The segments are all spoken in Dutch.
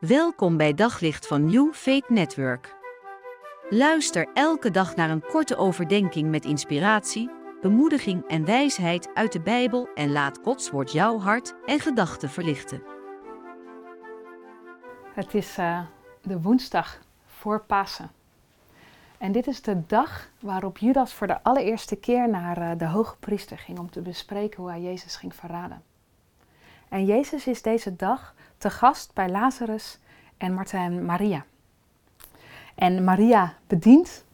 Welkom bij Daglicht van New Faith Network. Luister elke dag naar een korte overdenking met inspiratie, bemoediging en wijsheid uit de Bijbel en laat Gods woord jouw hart en gedachten verlichten. Het is uh, de woensdag voor Pasen. En dit is de dag waarop Judas voor de allereerste keer naar uh, de hoge priester ging om te bespreken hoe hij Jezus ging verraden. En Jezus is deze dag te gast bij Lazarus en Martijn Maria. En Maria bedient.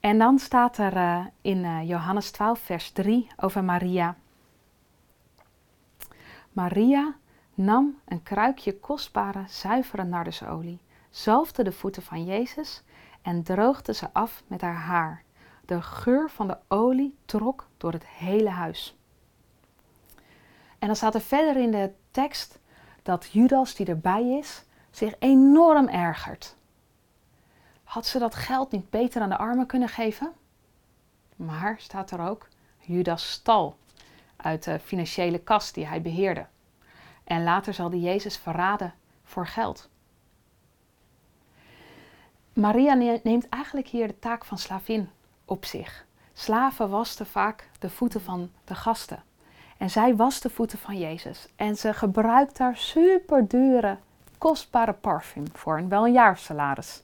En dan staat er uh, in uh, Johannes 12, vers 3 over Maria. Maria nam een kruikje kostbare, zuivere nardusolie, zalfde de voeten van Jezus en droogde ze af met haar haar. De geur van de olie trok door het hele huis. En dan staat er verder in de tekst dat Judas, die erbij is, zich enorm ergert. Had ze dat geld niet beter aan de armen kunnen geven? Maar staat er ook, Judas stal uit de financiële kas die hij beheerde. En later zal hij Jezus verraden voor geld. Maria neemt eigenlijk hier de taak van slavin op zich. Slaven wasten vaak de voeten van de gasten. En zij was de voeten van Jezus. En ze gebruikt daar super dure, kostbare parfum voor. En wel een jaarsalaris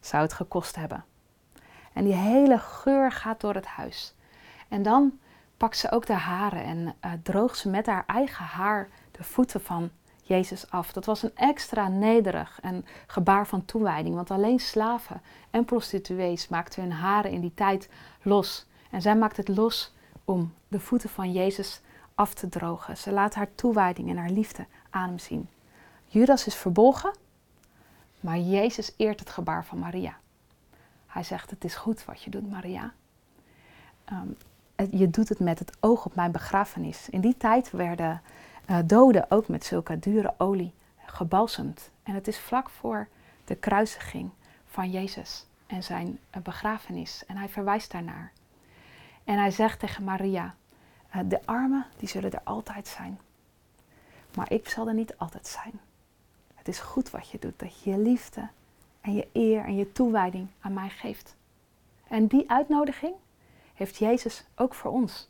zou het gekost hebben. En die hele geur gaat door het huis. En dan pakt ze ook de haren en uh, droogt ze met haar eigen haar de voeten van Jezus af. Dat was een extra nederig en gebaar van toewijding. Want alleen slaven en prostituees maakten hun haren in die tijd los. En zij maakt het los om de voeten van Jezus af te drogen. Ze laat haar toewijding en haar liefde aan hem zien. Judas is verbolgen, maar Jezus eert het gebaar van Maria. Hij zegt: Het is goed wat je doet, Maria. Um, je doet het met het oog op mijn begrafenis. In die tijd werden uh, doden ook met zulke dure olie gebalsemd. En het is vlak voor de kruisiging van Jezus en zijn uh, begrafenis. En hij verwijst daarnaar. En hij zegt tegen Maria: De armen die zullen er altijd zijn. Maar ik zal er niet altijd zijn. Het is goed wat je doet, dat je je liefde en je eer en je toewijding aan mij geeft. En die uitnodiging heeft Jezus ook voor ons.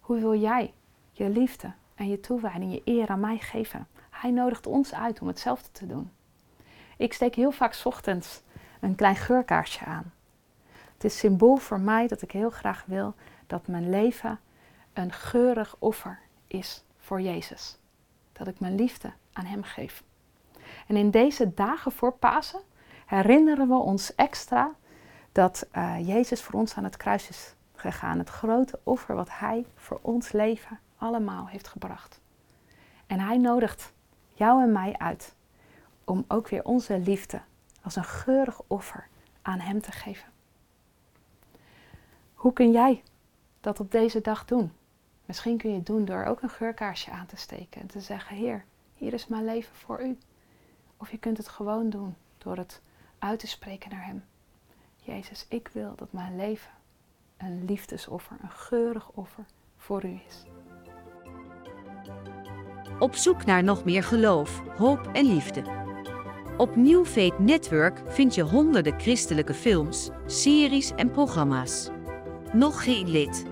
Hoe wil jij je liefde en je toewijding, je eer aan mij geven? Hij nodigt ons uit om hetzelfde te doen. Ik steek heel vaak ochtends een klein geurkaarsje aan. Het is symbool voor mij dat ik heel graag wil dat mijn leven een geurig offer is voor Jezus. Dat ik mijn liefde aan Hem geef. En in deze dagen voor Pasen herinneren we ons extra dat uh, Jezus voor ons aan het kruis is gegaan. Het grote offer wat Hij voor ons leven allemaal heeft gebracht. En Hij nodigt jou en mij uit om ook weer onze liefde als een geurig offer aan Hem te geven. Hoe kun jij dat op deze dag doen? Misschien kun je het doen door ook een geurkaarsje aan te steken en te zeggen: Heer, hier is mijn leven voor u. Of je kunt het gewoon doen door het uit te spreken naar Hem. Jezus, ik wil dat mijn leven een liefdesoffer, een geurig offer voor u is. Op zoek naar nog meer geloof, hoop en liefde. Op New Network vind je honderden christelijke films, series en programma's. Nog geen lid?